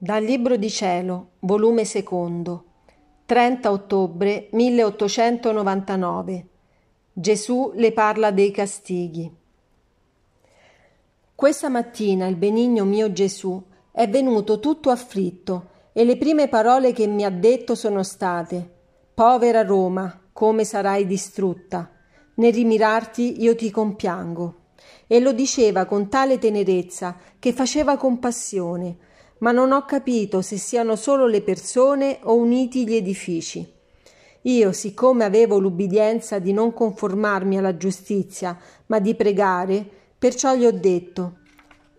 Dal Libro di Cielo, volume secondo, 30 ottobre 1899. Gesù le parla dei castighi. Questa mattina il benigno mio Gesù è venuto tutto afflitto e le prime parole che mi ha detto sono state Povera Roma, come sarai distrutta. Nel rimirarti io ti compiango. E lo diceva con tale tenerezza che faceva compassione ma non ho capito se siano solo le persone o uniti gli edifici. Io, siccome avevo l'ubbidienza di non conformarmi alla giustizia, ma di pregare, perciò gli ho detto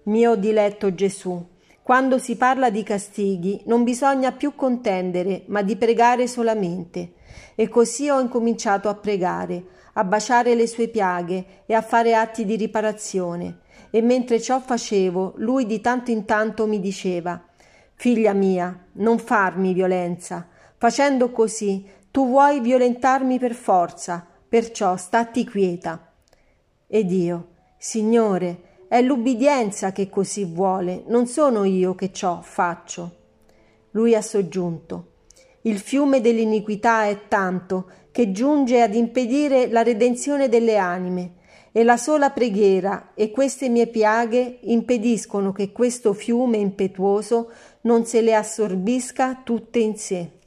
Mio diletto Gesù, quando si parla di castighi non bisogna più contendere, ma di pregare solamente. E così ho incominciato a pregare, a baciare le sue piaghe e a fare atti di riparazione e mentre ciò facevo, lui di tanto in tanto mi diceva Figlia mia, non farmi violenza. Facendo così, tu vuoi violentarmi per forza, perciò statti quieta. Ed io, Signore, è l'ubbidienza che così vuole, non sono io che ciò faccio. Lui ha soggiunto il fiume dell'iniquità è tanto che giunge ad impedire la redenzione delle anime e la sola preghiera e queste mie piaghe impediscono che questo fiume impetuoso non se le assorbisca tutte in sé.